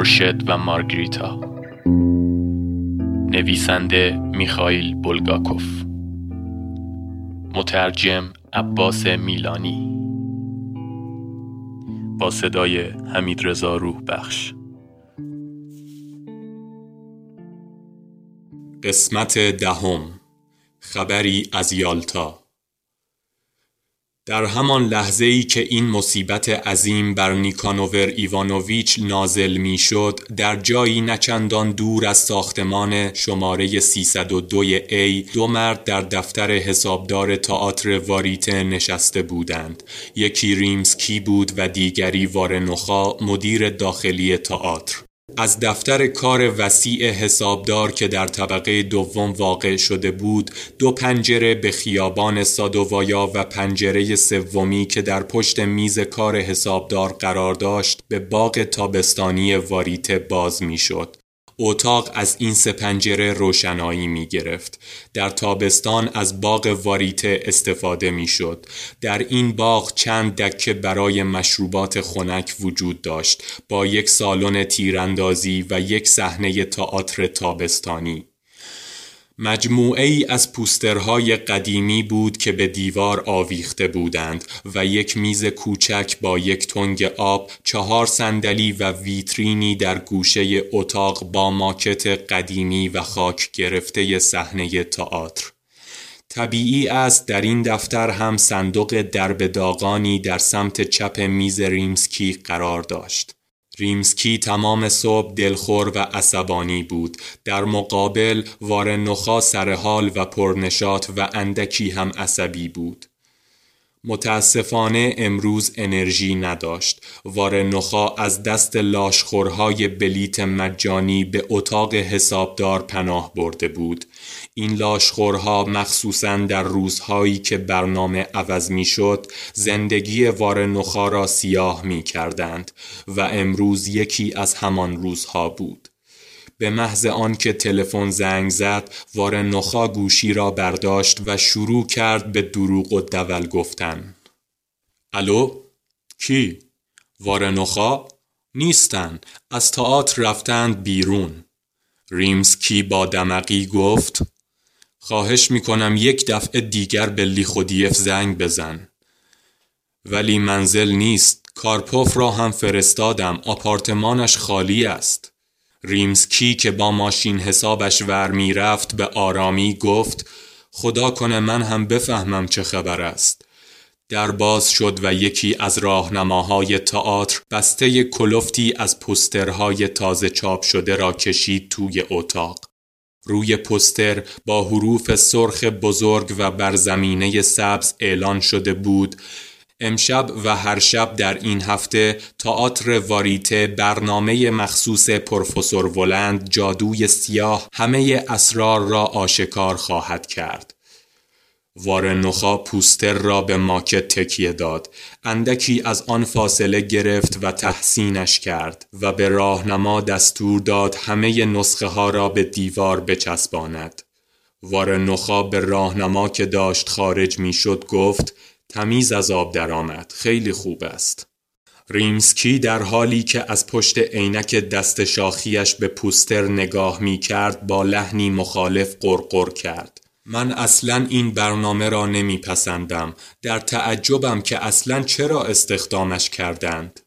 مرشد و مارگریتا. نویسنده میخائیل بولگاکوف. مترجم عباس میلانی. با صدای حمید رضا روح بخش قسمت دهم. خبری از یالتا. در همان لحظه ای که این مصیبت عظیم بر نیکانوور ایوانوویچ نازل می شد در جایی نچندان دور از ساختمان شماره 302 A دو مرد در دفتر حسابدار تئاتر واریته نشسته بودند. یکی ریمسکی بود و دیگری وارنوخا مدیر داخلی تئاتر. از دفتر کار وسیع حسابدار که در طبقه دوم واقع شده بود دو پنجره به خیابان سادووایا و پنجره سومی که در پشت میز کار حسابدار قرار داشت به باغ تابستانی واریته باز می‌شد. اتاق از این سه پنجره روشنایی می گرفت. در تابستان از باغ واریته استفاده می شد. در این باغ چند دکه برای مشروبات خنک وجود داشت با یک سالن تیراندازی و یک صحنه تئاتر تابستانی. مجموعه ای از پوسترهای قدیمی بود که به دیوار آویخته بودند و یک میز کوچک با یک تنگ آب، چهار صندلی و ویترینی در گوشه اتاق با ماکت قدیمی و خاک گرفته صحنه تئاتر. طبیعی است در این دفتر هم صندوق درب داغانی در سمت چپ میز ریمسکی قرار داشت. ریمسکی تمام صبح دلخور و عصبانی بود. در مقابل وارنخا سرحال و پرنشات و اندکی هم عصبی بود. متاسفانه امروز انرژی نداشت. وارنخا از دست لاشخورهای بلیت مجانی به اتاق حسابدار پناه برده بود. این لاشخورها مخصوصا در روزهایی که برنامه عوض می شد زندگی وارنخا را سیاه می کردند و امروز یکی از همان روزها بود. به محض آنکه تلفن زنگ زد وارنخا گوشی را برداشت و شروع کرد به دروغ و دول گفتن. الو؟ کی؟ وارنخا نیستن. از تئاتر رفتند بیرون. ریمسکی با دمقی گفت؟ خواهش می‌کنم یک دفعه دیگر به لیخودیف زنگ بزن. ولی منزل نیست. کارپوف را هم فرستادم. آپارتمانش خالی است. ریمسکی که با ماشین حسابش ور می‌رفت به آرامی گفت خدا کنه من هم بفهمم چه خبر است. در باز شد و یکی از راهنماهای تئاتر بسته کلفتی از پسترهای تازه چاپ شده را کشید توی اتاق. روی پستر با حروف سرخ بزرگ و بر زمینه سبز اعلان شده بود. امشب و هر شب در این هفته تئاتر واریته برنامه مخصوص پروفسور ولند جادوی سیاه همه اسرار را آشکار خواهد کرد. وارنخا پوستر را به ماکت تکیه داد. اندکی از آن فاصله گرفت و تحسینش کرد و به راهنما دستور داد همه نسخه ها را به دیوار بچسباند. وارنخا به راهنما که داشت خارج می‌شد گفت تمیز از آب درآمد خیلی خوب است. ریمسکی در حالی که از پشت عینک دست شاخیش به پوستر نگاه می کرد با لحنی مخالف قرقر کرد. من اصلا این برنامه را نمیپسندم. در تعجبم که اصلا چرا استخدامش کردند.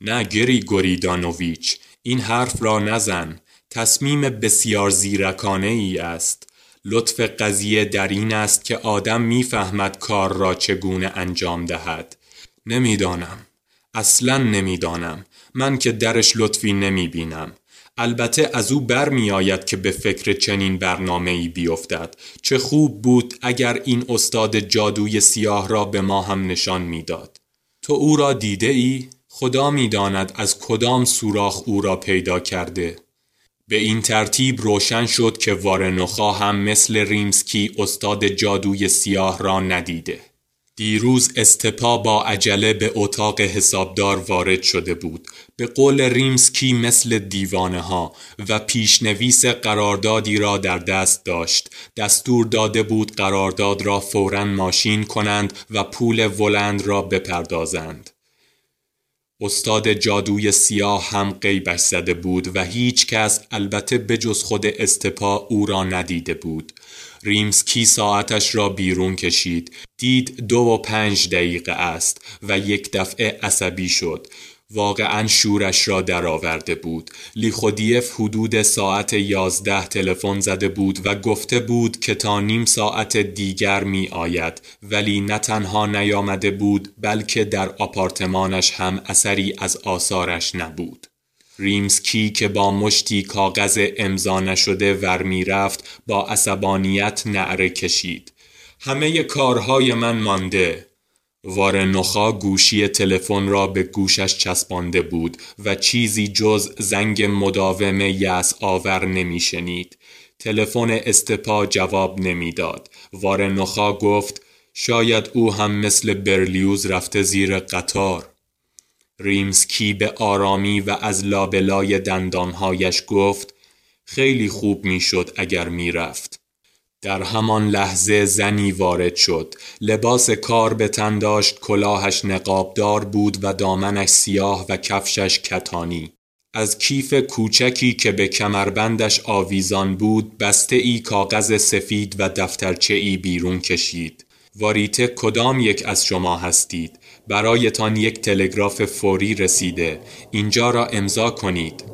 نه گری گوریدانوویچ این حرف را نزن. تصمیم بسیار زیرکانه ای است. لطف قضیه در این است که آدم می‌فهمد کار را چگونه انجام دهد. نمی‌دانم. اصلا نمی‌دانم. من که درش لطفی نمی بینم البته از او بر آید که به فکر چنین برنامه ای بیفتد. چه خوب بود اگر این استاد جادوی سیاه را به ما هم نشان می‌داد. تو او را دیده ای؟ خدا می‌داند از کدام سوراخ او را پیدا کرده. به این ترتیب روشن شد که وارنخا هم مثل ریمسکی استاد جادوی سیاه را ندیده. دیروز استپا با عجله به اتاق حسابدار وارد شده بود. به قول ریمسکی مثل دیوانه ها و پیشنویس قراردادی را در دست داشت. دستور داده بود قرارداد را فورا ماشین کنند و پول ولند را بپردازند. استاد جادوی سیاه هم قیبش زده بود و هیچ کس البته بجز خود استپا او را ندیده بود. ریمسکی ساعتش را بیرون کشید. دید دو و پنج دقیقه است و یک دفعه عصبی شد. واقعا شورش را درآورده بود لیخودیف حدود ساعت یازده تلفن زده بود و گفته بود که تا نیم ساعت دیگر می آید ولی نه تنها نیامده بود بلکه در آپارتمانش هم اثری از آثارش نبود ریمسکی که با مشتی کاغذ امضا نشده ور می رفت با عصبانیت نعره کشید همه کارهای من مانده وارنخا گوشی تلفن را به گوشش چسبانده بود و چیزی جز زنگ مداوم یس آور نمیشنید. تلفن استپا جواب نمی‌داد. وارنخا گفت شاید او هم مثل برلیوز رفته زیر قطار. ریمسکی به آرامی و از لابلای دندانهایش گفت خیلی خوب می‌شد اگر می‌رفت. در همان لحظه زنی وارد شد. لباس کار به تن داشت کلاهش نقابدار بود و دامنش سیاه و کفشش کتانی. از کیف کوچکی که به کمربندش آویزان بود بسته ای کاغذ سفید و دفترچه ای بیرون کشید. واریته کدام یک از شما هستید؟ برایتان یک تلگراف فوری رسیده. اینجا را امضا کنید.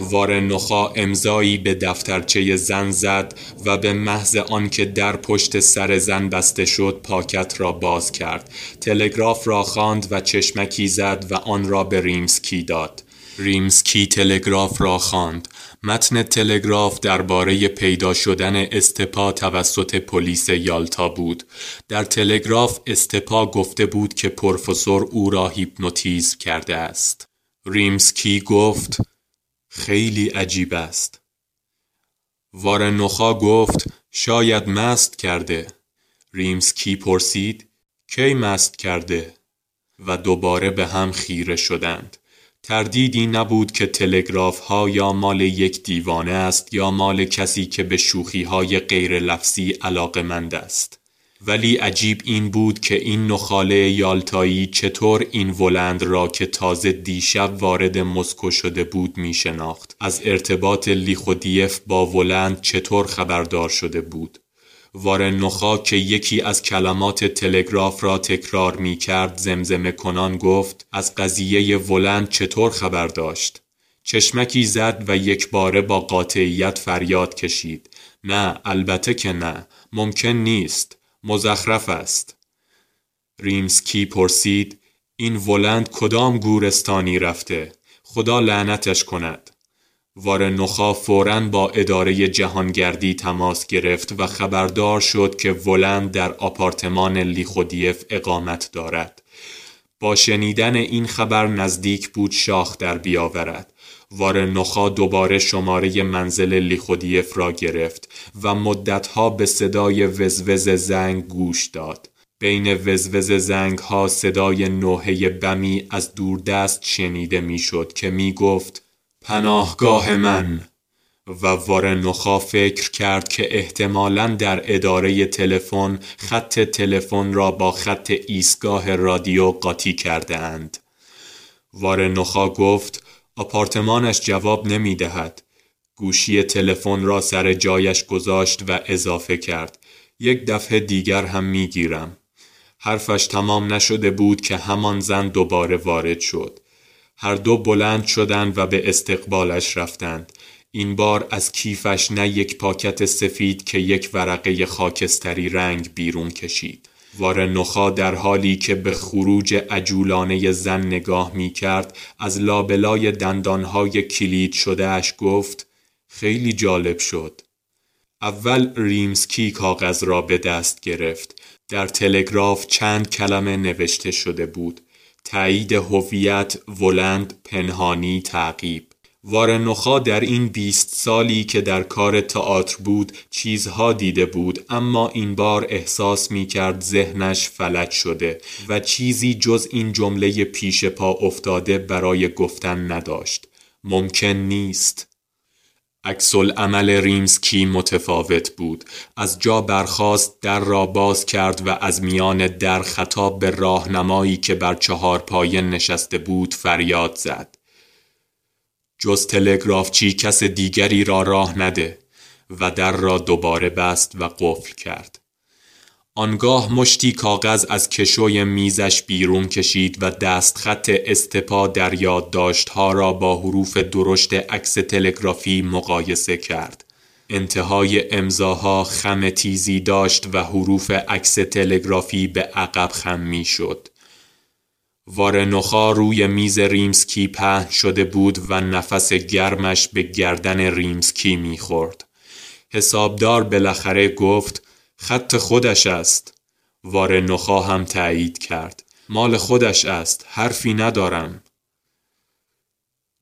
وارنخا امضایی به دفترچه زن زد و به محض آنکه در پشت سر زن بسته شد پاکت را باز کرد. تلگراف را خواند و چشمکی زد و آن را به ریمسکی داد. ریمسکی تلگراف را خواند. متن تلگراف درباره پیدا شدن استپا توسط پلیس یالتا بود. در تلگراف استپا گفته بود که پروفسور او را هیپنوتیزم کرده است. ریمسکی گفت خیلی عجیب است. وارنخا گفت شاید مست کرده. ریمسکی پرسید کی مست کرده؟ و دوباره به هم خیره شدند. تردیدی نبود که تلگراف ها یا مال یک دیوانه است یا مال کسی که به شوخی های غیر لفظی علاقمند است ولی عجیب این بود که این نخاله یالتایی چطور این ولند را که تازه دیشب وارد مسکو شده بود می شناخت. از ارتباط لیخودیف با ولند چطور خبردار شده بود. وارنخا که یکی از کلمات تلگراف را تکرار می کرد زمزمه کنان گفت از قضیه ولند چطور خبر داشت؟ چشمکی زد و یک باره با قاطعیت فریاد کشید. نه البته که نه. ممکن نیست. مزخرف است. ریمسکی پرسید این ولند کدام گورستانی رفته؟ خدا لعنتش کند. وارنخا فورا با اداره جهانگردی تماس گرفت و خبردار شد که ولند در آپارتمان لیخودیف اقامت دارد با شنیدن این خبر نزدیک بود شاخ در بیاورد وارنخا دوباره شماره منزل لیخودیف را گرفت و مدتها به صدای وزوز زنگ گوش داد. بین وزوز زنگ ها صدای نوحه بمی از دوردست شنیده می‌شد که می گفت پناهگاه من و وارنخا فکر کرد که احتمالا در اداره تلفن خط تلفن را با خط ایستگاه رادیو قاطی کرده اند. وارنخا گفت آپارتمانش جواب نمی دهد. گوشی تلفن را سر جایش گذاشت و اضافه کرد. یک دفعه دیگر هم می گیرم. حرفش تمام نشده بود که همان زن دوباره وارد شد. هر دو بلند شدند و به استقبالش رفتند. این بار از کیفش نه یک پاکت سفید که یک ورقه خاکستری رنگ بیرون کشید. وارنخا در حالی که به خروج عجولانه زن نگاه می کرد از لابلای دندانهای کلید شدهش گفت خیلی جالب شد. اول ریمسکی کاغذ را به دست گرفت. در تلگراف چند کلمه نوشته شده بود. تایید هویت ولند پنهانی تعقیب. وارنخا در این بیست سالی که در کار تئاتر بود چیزها دیده بود اما این بار احساس می کرد ذهنش فلج شده و چیزی جز این جمله پیش پا افتاده برای گفتن نداشت. ممکن نیست. عکس عمل ریمسکی متفاوت بود. از جا برخاست در را باز کرد و از میان در خطاب به راهنمایی که بر چهار پایه نشسته بود فریاد زد. جز تلگرافچی کس دیگری را راه نده و در را دوباره بست و قفل کرد. آنگاه مشتی کاغذ از کشوی میزش بیرون کشید و دستخط استپا در یادداشتها را با حروف درشت عکس تلگرافی مقایسه کرد. انتهای امضاها خم تیزی داشت و حروف عکس تلگرافی به عقب خم می شد. وارنخا روی میز ریمسکی پهن شده بود و نفس گرمش به گردن ریمسکی می‌خورد. حسابدار بالاخره گفت خط خودش است. وار نخا هم تایید کرد. مال خودش است. حرفی ندارم.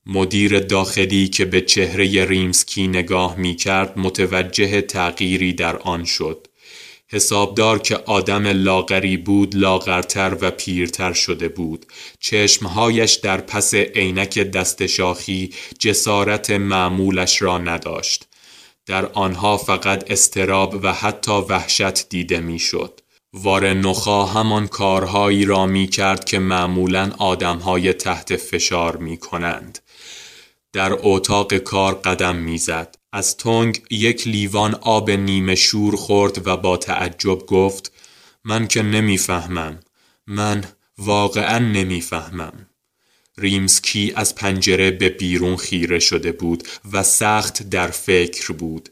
مدیر داخلی که به چهره ریمسکی نگاه می کرد متوجه تغییری در آن شد. حسابدار که آدم لاغری بود لاغرتر و پیرتر شده بود. چشمهایش در پس عینک دست شاخی جسارت معمولش را نداشت. در آنها فقط استراب و حتی وحشت دیده می‌شد. وار نخا همان کارهایی را می کرد که معمولا آدمهای تحت فشار می کنند. در اتاق کار قدم می‌زد. از تنگ یک لیوان آب نیمه شور خورد و با تعجب گفت من که نمی‌فهمم. من واقعا نمی‌فهمم. ریمسکی از پنجره به بیرون خیره شده بود و سخت در فکر بود.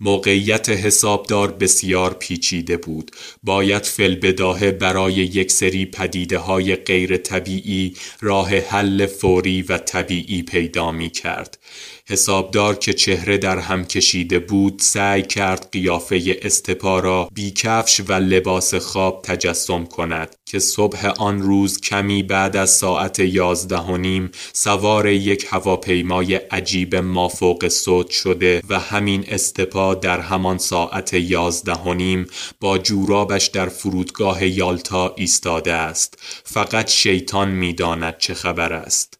موقعیت حسابدار بسیار پیچیده بود. باید فلبداهه برای یک سری پدیده های غیر طبیعی راه حل فوری و طبیعی پیدا می کرد. حسابدار که چهره در هم کشیده بود سعی کرد قیافه استپا را بیکفش و لباس خواب تجسم کند که صبح آن روز کمی بعد از ساعت یازده و نیم سوار یک هواپیمای عجیب مافوق صوت شده و همین استپا در همان ساعت یازده و نیم با جورابش در فرودگاه یالتا ایستاده است. فقط شیطان می‌داند چه خبر است.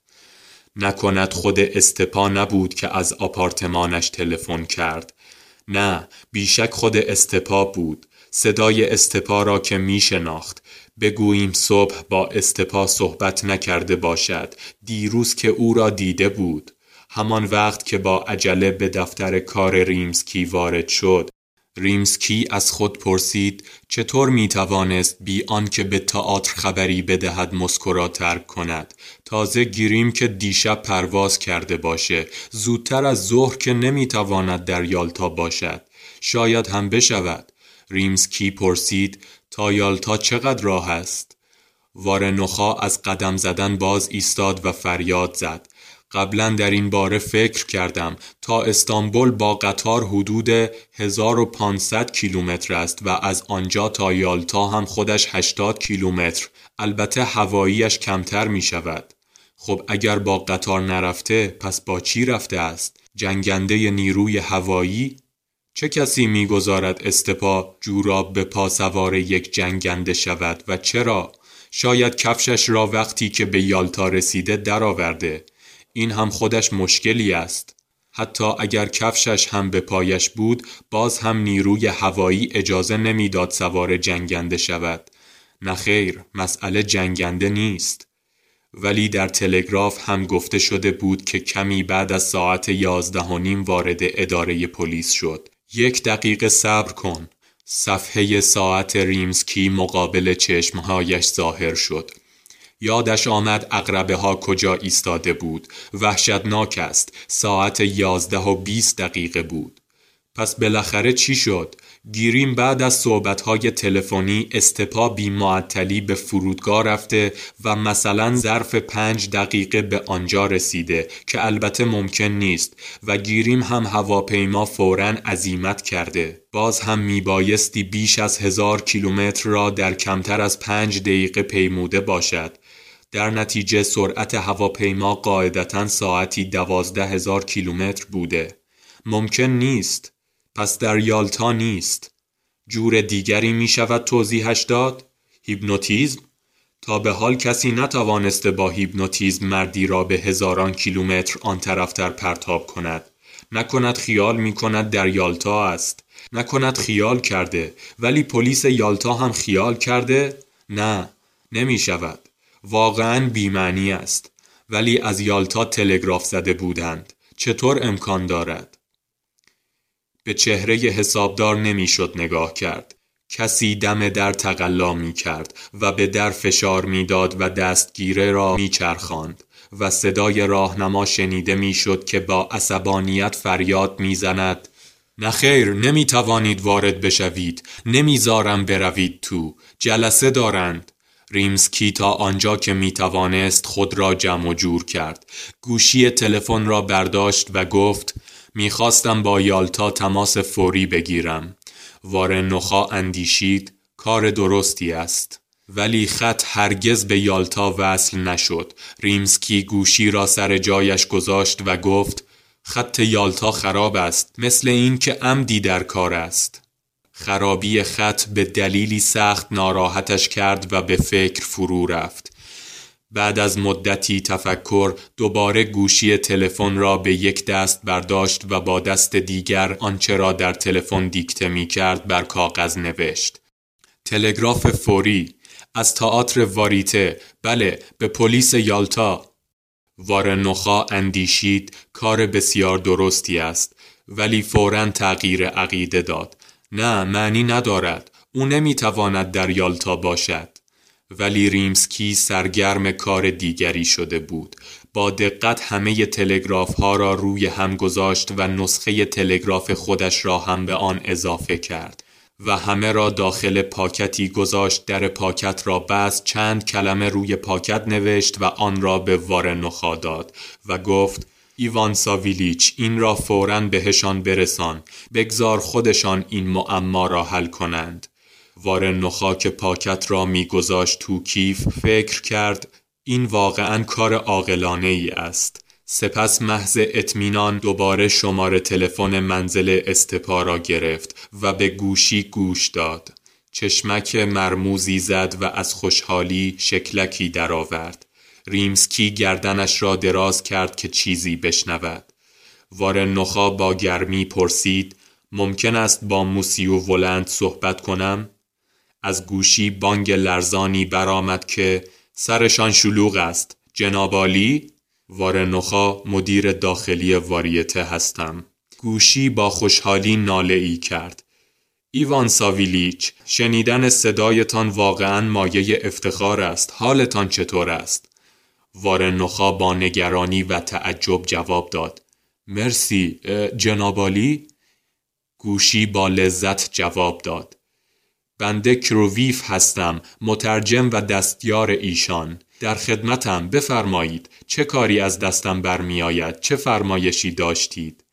نکند خود استپا نبود که از آپارتمانش تلفن کرد. نه بیشک خود استپا بود. صدای استپا را که می شناخت بگوییم صبح با استپا صحبت نکرده باشد. دیروز که او را دیده بود. همان وقت که با عجله به دفتر کار ریمسکی وارد شد. ریمسکی از خود پرسید چطور می توانست بی آنکه به تئاتر خبری بدهد مسکو را ترک کند؟ تازه گیریم که دیشب پرواز کرده باشه. زودتر از ظهر که نمی تواند در یالتا باشد. شاید هم بشود. ریمسکی پرسید تا یالتا چقدر راه است؟ وارنخا از قدم زدن باز ایستاد و فریاد زد. قبلا در این باره فکر کردم تا استانبول با قطار حدود 1500 کیلومتر است و از آنجا تا یالتا هم خودش 80 کیلومتر. البته هواییش کمتر می شود. خب اگر با قطار نرفته پس با چی رفته است؟ جنگنده نیروی هوایی؟ چه کسی می‌گذارد استپا جوراب به پا سوار یک جنگنده شود و چرا؟ شاید کفشش را وقتی که به یالتا رسیده درآورده. این هم خودش مشکلی است. حتی اگر کفشش هم به پایش بود باز هم نیروی هوایی اجازه نمی‌داد سوار جنگنده شود. نخیر مسئله جنگنده نیست. ولی در تلگراف هم گفته شده بود که کمی بعد از ساعت یازده و نیم وارد اداره پلیس شد. یک دقیقه صبر کن. صفحه ساعت ریمسکی مقابل چشمهایش ظاهر شد. یادش آمد اقربه ها کجا ایستاده بود. وحشتناک است. ساعت یازده و بیست دقیقه بود. پس بالاخره چی شد؟ گیریم بعد از صحبتهای تلفنی استپا بی معطلی به فرودگاه رفته و مثلا ظرف پنج دقیقه به آنجا رسیده که البته ممکن نیست و گیریم هم هواپیما فورا عزیمت کرده. باز هم میبایستی بیش از هزار کیلومتر را در کمتر از پنج دقیقه پیموده باشد. در نتیجه سرعت هواپیما قاعدتا ساعتی دوازده هزار کیلومتر بوده. ممکن نیست. پس در یالتا نیست. جور دیگری می شود توضیحش داد؟ هیپنوتیزم؟ تا به حال کسی نتوانسته با هیپنوتیزم مردی را به هزاران کیلومتر آن طرفتر پرتاب کند. نکند خیال می کند در یالتا است نکند خیال کرده ولی پلیس یالتا هم خیال کرده نه نمی شود واقعا بیمعنی است. ولی از یالتا تلگراف زده بودند. چطور امکان دارد؟ به چهره حسابدار نمی‌شد نگاه کرد. کسی دم در تقلا می کرد و به در فشار می‌داد و دستگیره را می چرخاند و صدای راهنما شنیده می‌شد که با عصبانیت فریاد می‌زند نخیر نمی توانید وارد بشوید. نمی‌ذارم بروید تو. جلسه دارند. ریمسکی تا آنجا که می توانست خود را جمع و جور کرد. گوشی تلفن را برداشت و گفت می‌خواستم با یالتا تماس فوری بگیرم. وارن نخا اندیشید کار درستی است. ولی خط هرگز به یالتا وصل نشد. ریمسکی گوشی را سر جایش گذاشت و گفت خط یالتا خراب است. مثل این که عمدی در کار است. خرابی خط به دلیلی سخت ناراحتش کرد و به فکر فرو رفت. بعد از مدتی تفکر دوباره گوشی تلفن را به یک دست برداشت و با دست دیگر آنچه را در تلفن دیکته می کرد بر کاغذ نوشت. تلگراف فوری از تئاتر واریته بله به پلیس یالتا. وارنخا اندیشید کار بسیار درستی است ولی فورا تغییر عقیده داد. نه معنی ندارد. او نمی‌تواند در یالتا باشد. ولی ریمسکی سرگرم کار دیگری شده بود. با دقت همه تلگراف ها را روی هم گذاشت و نسخه تلگراف خودش را هم به آن اضافه کرد و همه را داخل پاکتی گذاشت در پاکت را بست چند کلمه روی پاکت نوشت و آن را به وارنخا داد و گفت ایوان ساویلیچ این را فوراً بهشان برسان. بگذار خودشان این معما را حل کنند. وارن نخاک پاکت را میگذاشت تو کیف فکر کرد این واقعا کار عاقلانه ای است. سپس محض اطمینان دوباره شماره تلفن منزل استپا را گرفت و به گوشی گوش داد. چشمک مرموزی زد و از خوشحالی شکلکی درآورد. ریمسکی گردنش را دراز کرد که چیزی بشنود. وارن نخا با گرمی پرسید ممکن است با موسیو ولند صحبت کنم؟ از گوشی بانگ لرزانی برآمد که سرشان شلوغ است. جنابالی وارنخا مدیر داخلی واریته هستم. گوشی با خوشحالی ناله ای کرد. ایوان ساویلیچ شنیدن صدایتان واقعا مایه افتخار است. حالتان چطور است؟ وارنخا با نگرانی و تعجب جواب داد. مرسی جنابالی گوشی با لذت جواب داد. بنده کروویف هستم مترجم و دستیار ایشان. در خدمتم بفرمایید. چه کاری از دستم برمیآید؟ چه فرمایشی داشتید؟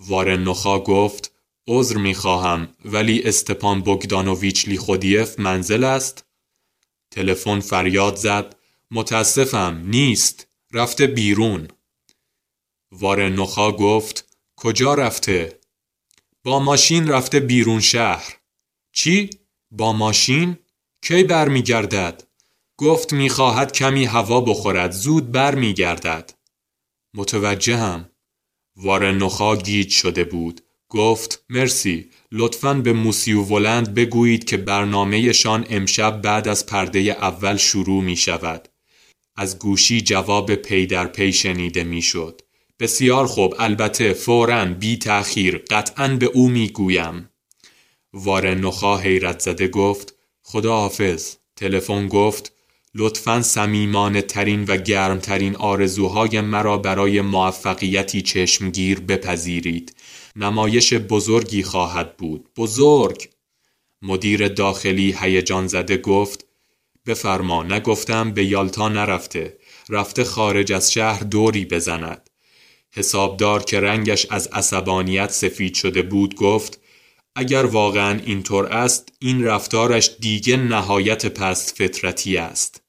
وارن نخا گفت عذر می‌خواهم ولی استپان بogdanoviچ لیخودیف منزل است. تلفن فریاد زد. متاسفم نیست. رفته بیرون. وارن نخا گفت کجا رفته؟ با ماشین رفته بیرون شهر. چی؟ با ماشین؟ کی برمیگردد؟ گفت می‌خواهد کمی هوا بخورد زود برمیگردد. متوجهم. وارن نخا گیج شده بود. گفت مرسی. لطفا به موسیو ولند بگویید که برنامهشان امشب بعد از پرده اول شروع می شود. از گوشی جواب پی در پی شنیده می‌شد. بسیار خوب البته فورا بی تأخیر قطعا به او می گویم. وارن نخا حیرت زده گفت خدا حافظ تلفن گفت لطفا سمیمانه ترین و گرمترین آرزوهای مرا برای موفقیتی چشمگیر بپذیرید نمایش بزرگی خواهد بود بزرگ مدیر داخلی هیجان زده گفت بفرما نگفتم به یالتا نرفته رفته خارج از شهر دوری بزند. حسابدار که رنگش از عصبانیت سفید شده بود گفت اگر واقعا اینطور است این رفتارش دیگه نهایت پست فطرتی است.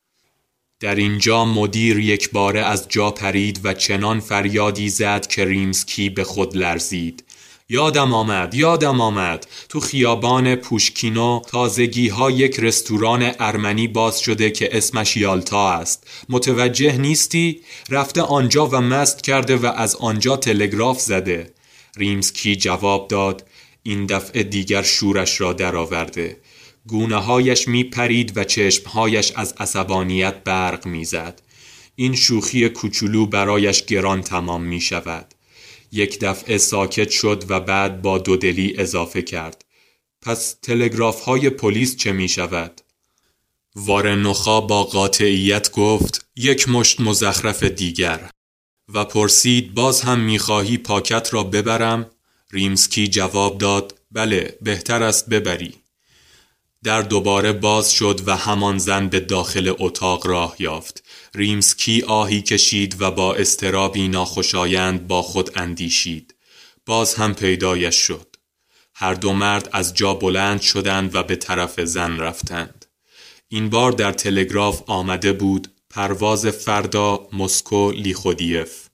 در اینجا مدیر یک باره از جا پرید و چنان فریادی زد که ریمسکی به خود لرزید. یادم آمد یادم آمد تو خیابان پوشکینو تازگی ها یک رستوران ارمنی باز شده که اسمش یالتا است متوجه نیستی؟ رفته آنجا و مست کرده و از آنجا تلگراف زده ریمسکی جواب داد این دفعه دیگر شورش را درآورده. گونه هایش می پرید و چشمهایش از عصبانیت برق می‌زد. این شوخی کوچولو برایش گران تمام می شود. یک دفعه ساکت شد و بعد با دودلی اضافه کرد. پس تلگراف های پلیس چه می شود؟ وارنخا با قاطعیت گفت یک مشت مزخرف دیگر و پرسید باز هم می‌خواهی پاکت را ببرم؟ ریمسکی جواب داد بله بهتر است ببری در دوباره باز شد و همان زن به داخل اتاق راه یافت ریمسکی آهی کشید و با استرابی ناخوشایند با خود اندیشید. باز هم پیدایش شد. هر دو مرد از جا بلند شدند و به طرف زن رفتند. این بار در تلگراف آمده بود پرواز فردا مسکو لیخودیف.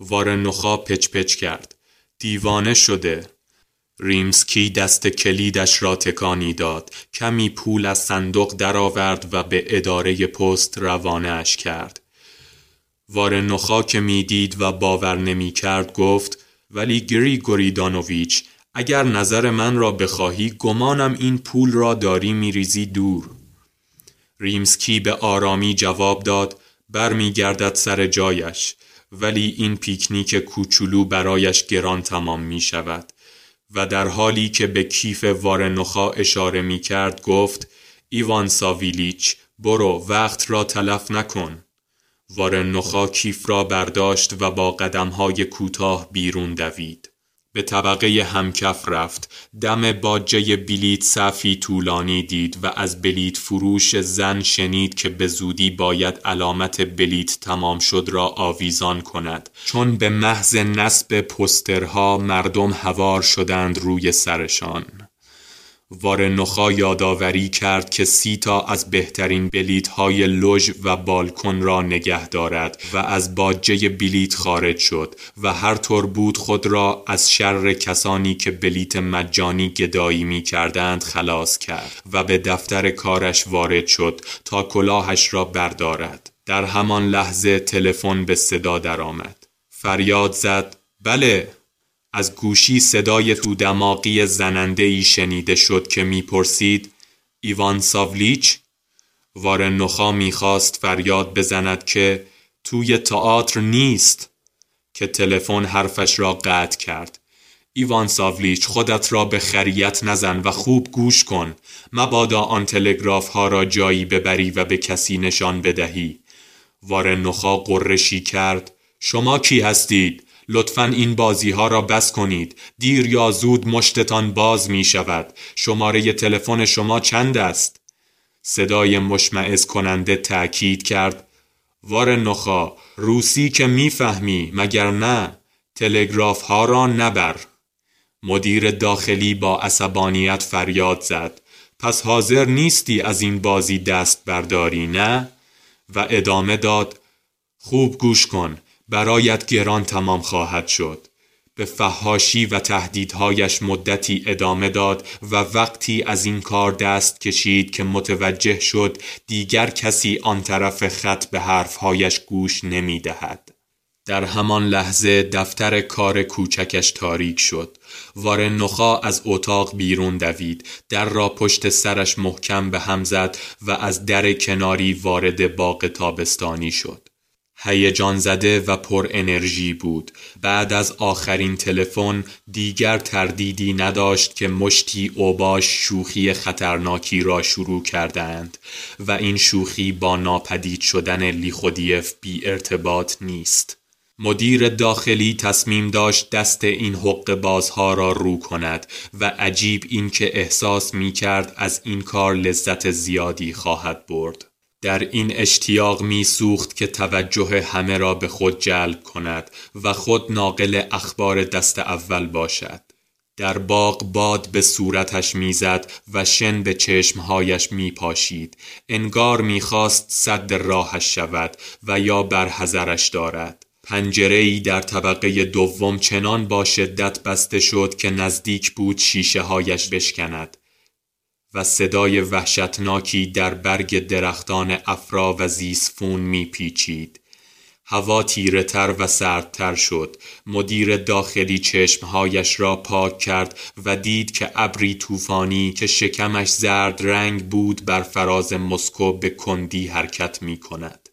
وارنخا پچ پچ کرد. دیوانه شده. ریمسکی دست کلیدش را تکانی داد. کمی پول از صندوق درآورد و به اداره پست اش کرد. وارنخا که می‌دید و باور نمی کرد گفت ولی گری دانویچ اگر نظر من را بخواهی گمانم این پول را داری میریزی دور. ریمسکی به آرامی جواب داد برمیگردد سر جایش ولی این پیکنیک کوچولو برایش گران تمام می شود و در حالی که به کیف وارنخا اشاره می کرد گفت ایوان ساویلیچ برو وقت را تلف نکن. وارنخا کیف را برداشت و با قدمهای کوتاه بیرون دوید. به طبقه همکف رفت. دم باجه بلیت صفی طولانی دید و از بلیت فروش زن شنید که به زودی باید علامت بلیت تمام شد را آویزان کند. چون به محض نصب پسترها مردم هوار شدند روی سرشان. وارنخا یادآوری کرد که سی تا از بهترین بلیت های لوژ و بالکن را نگه دارد و از باجه بلیت خارج شد و هر طور بود خود را از شر کسانی که بلیت مجانی گدایی می کردند خلاص کرد و به دفتر کارش وارد شد تا کلاهش را بردارد. در همان لحظه تلفن به صدا درآمد. فریاد زد بله. از گوشی صدای تو دماغی زننده ای شنیده شد که می‌پرسید ایوان ساولیچ؟ وارنخا می‌خواست فریاد بزند که توی تئاتر نیست که تلفن حرفش را قطع کرد. ایوان ساولیچ خودت را به خریت نزن و خوب گوش کن. مبادا آن تلگراف ها را جایی ببری و به کسی نشان بدهی. وارنخا قرشی کرد. شما کی هستید؟ لطفا این بازی ها را بس کنید. دیر یا زود مشتتان باز می شود شماره تلفن شما چند است؟ صدای مشمعز کننده تأکید کرد. وار نخا روسی که می‌فهمی مگر نه؟ تلگراف ها را نبر. مدیر داخلی با عصبانیت فریاد زد. پس حاضر نیستی از این بازی دست برداری نه؟ و ادامه داد. خوب گوش کن. برایت گران تمام خواهد شد به فهاشی و تهدیدهایش مدتی ادامه داد و وقتی از این کار دست کشید که متوجه شد دیگر کسی آن طرف خط به حرفهایش گوش نمی دهد. در همان لحظه دفتر کار کوچکش تاریک شد. وارنخا از اتاق بیرون دوید. در را پشت سرش محکم به هم زد و از در کناری وارد باغ تابستانی شد. هیجان زده و پر انرژی بود. بعد از آخرین تلفن دیگر تردیدی نداشت که مشتی اوباش شوخی خطرناکی را شروع کردند و این شوخی با ناپدید شدن لیخودیف بی ارتباط نیست. مدیر داخلی تصمیم داشت دست این حق بازها را رو کند و عجیب این که احساس می کرد از این کار لذت زیادی خواهد برد. در این اشتیاق می سوخت که توجه همه را به خود جلب کند و خود ناقل اخبار دست اول باشد. در باغ باد به صورتش می‌زد و شن به چشمهایش می پاشید. انگار می‌خواست صد راهش شود و یا برحضرش دارد. پنجره ای در طبقه دوم چنان با شدت بسته شد که نزدیک بود شیشه هایش بشکند. و صدای وحشتناکی در برگ درختان افرا و زیسفون میپیچید هوا تیره تر و سردتر شد مدیر داخلی چشمهایش را پاک کرد و دید که ابری طوفانی که شکمش زرد رنگ بود بر فراز مسکو به کندی حرکت می کند.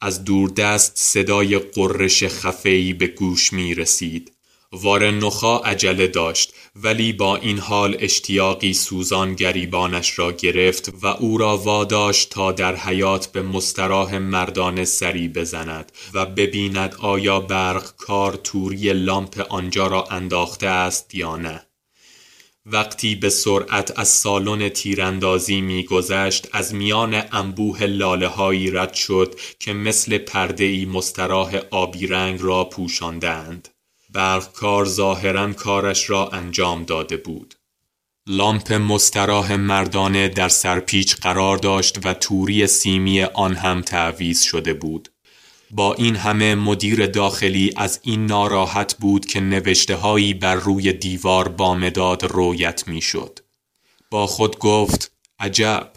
از دوردست صدای قررش خفهی به گوش می رسید. وارنخا عجله داشت ولی با این حال اشتیاقی سوزان گریبانش را گرفت و او را واداشت تا در حیات به مستراح مردانه سری بزند و ببیند آیا برق کار توری لامپ آنجا را انداخته است یا نه وقتی به سرعت از سالن تیراندازی میگذشت از میان انبوه لاله هایی رد شد که مثل پرده ای مستراح آبی رنگ را پوشاندند. برقکار ظاهرا کارش را انجام داده بود. لامپ مستراح مردانه در سرپیچ قرار داشت و توری سیمی آن هم تعویز شده بود. با این همه مدیر داخلی از این ناراحت بود که نوشته هایی بر روی دیوار با مداد رویت می‌شد. با خود گفت عجب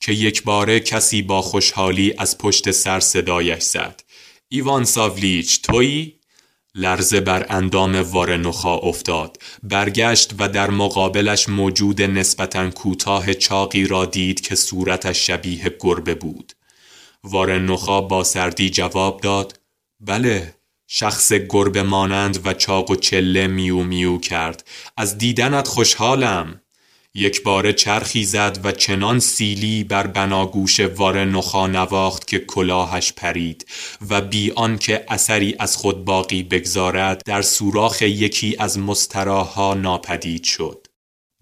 که یک باره کسی با خوشحالی از پشت سر صدایش زد. ایوان ساولیچ تویی؟ لرزه بر اندام وارنخا افتاد. برگشت و در مقابلش موجود نسبتا کوتاه چاقی را دید که صورتش شبیه گربه بود. وارنخا با سردی جواب داد بله شخص گربه مانند و چاق و چله میو میو کرد. از دیدنت خوشحالم. یک بار چرخی زد و چنان سیلی بر بناگوش وار نخا نواخت که کلاهش پرید و بی که اثری از خود باقی بگذارد در سوراخ یکی از مستراها ناپدید شد.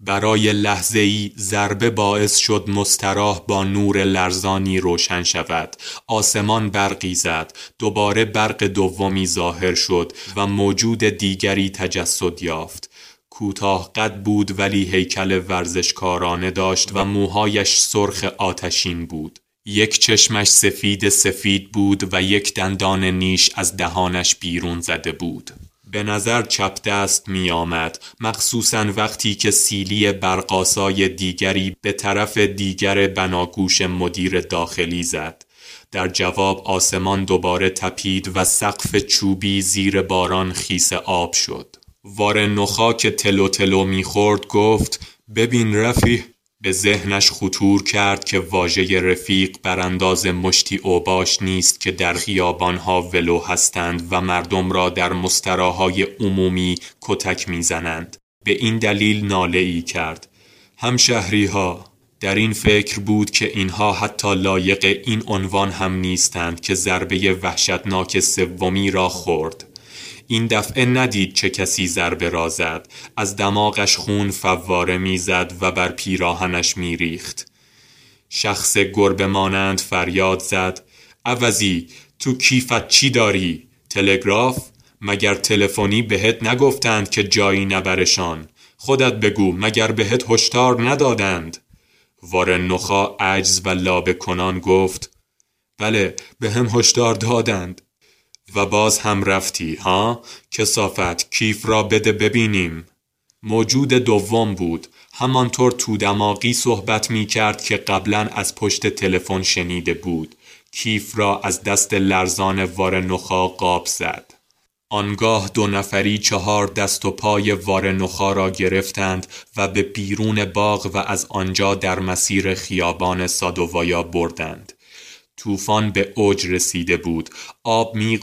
برای لحظه ای ضربه باعث شد مستراح با نور لرزانی روشن شود. آسمان برقی زد. دوباره برق دومی ظاهر شد و موجود دیگری تجسد یافت. کوتاه قد بود ولی هیکل ورزشکارانه داشت و موهایش سرخ آتشین بود. یک چشمش سفید سفید بود و یک دندان نیش از دهانش بیرون زده بود. به نظر چپ دست می آمد مخصوصا وقتی که سیلی برقاسای دیگری به طرف دیگر بناگوش مدیر داخلی زد. در جواب آسمان دوباره تپید و سقف چوبی زیر باران خیس آب شد. نخا که تلو تلو می‌خورد گفت ببین رفیق به ذهنش خطور کرد که واژه رفیق بر انداز مشتی اوباش نیست که در خیابانها ولو هستند و مردم را در مستراهای عمومی کتک می‌زنند. به این دلیل ناله ای کرد. همشهری ها در این فکر بود که اینها حتی لایق این عنوان هم نیستند که ضربه وحشتناک سومی را خورد. این دفعه ندید چه کسی ضربه را زد. از دماغش خون فواره می‌زد و بر پیراهنش میریخت. شخص گربه مانند فریاد زد. عوضی تو کیفت چی داری؟ تلگراف؟ مگر تلفنی بهت نگفتند که جایی نبرشان؟ خودت بگو مگر بهت هشدار ندادند؟ وارن نخا عجز و لابه کنان گفت بله به هم هشدار دادند. و باز هم رفتی ها؟ کسافت کیف را بده ببینیم. موجود دوم بود. همانطور تو دماغی صحبت می کرد که قبلا از پشت تلفن شنیده بود. کیف را از دست لرزان وارنخا قاب زد. آنگاه دو نفری چهار دست و پای وارنخا را گرفتند و به بیرون باغ و از آنجا در مسیر خیابان سادووایا بردند. طوفان به اوج رسیده بود. آب می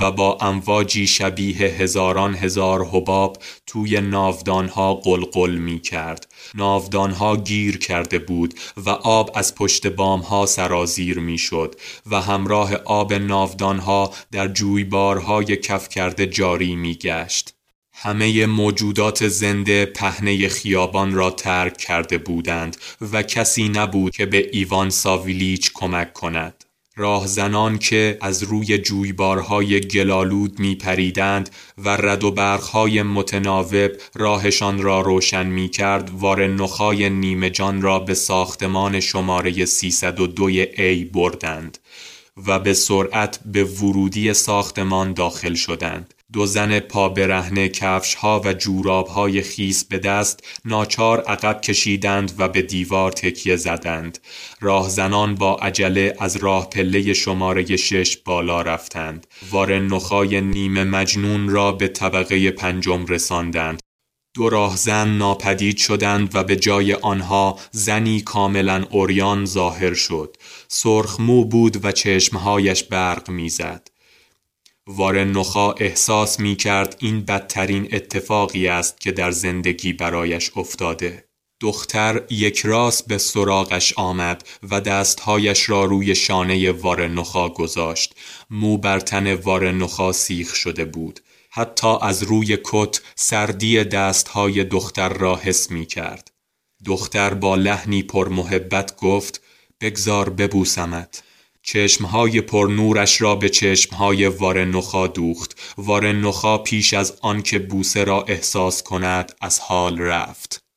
و با امواجی شبیه هزاران هزار حباب توی ناودانها قلقل می کرد ناودانها گیر کرده بود و آب از پشت بامها سرازیر می شد و همراه آب ناودانها در جویبارهای کف کرده جاری می گشت همه موجودات زنده پهنه خیابان را ترک کرده بودند و کسی نبود که به ایوان ساویلیچ کمک کند. راهزنان که از روی جویبارهای گلالود می پریدند و رد و برخهای متناوب راهشان را روشن می کرد وار نخای نیمه جان را به ساختمان شماره 302 ای بردند و به سرعت به ورودی ساختمان داخل شدند. دو زن پا برهنه کفش ها و جوراب های خیس به دست ناچار عقب کشیدند و به دیوار تکیه زدند. راهزنان با عجله از راه پله شماره شش بالا رفتند. وار نخای نیمه مجنون را به طبقه پنجم رساندند. دو راهزن ناپدید شدند و به جای آنها زنی کاملا اوریان ظاهر شد. سرخ مو بود و چشمهایش برق می‌زد. وارن نخا احساس می کرد این بدترین اتفاقی است که در زندگی برایش افتاده. دختر یک راست به سراغش آمد و دستهایش را روی شانه وارن نخا گذاشت. مو بر تن وارن نخا سیخ شده بود. حتی از روی کت سردی دستهای دختر را حس می کرد. دختر با لحنی پر محبت گفت بگذار ببوسمت. چشمهای پرنورش را به چشمهای وارنخا دوخت. وارنخا پیش از آنکه بوسه را احساس کند از حال رفت.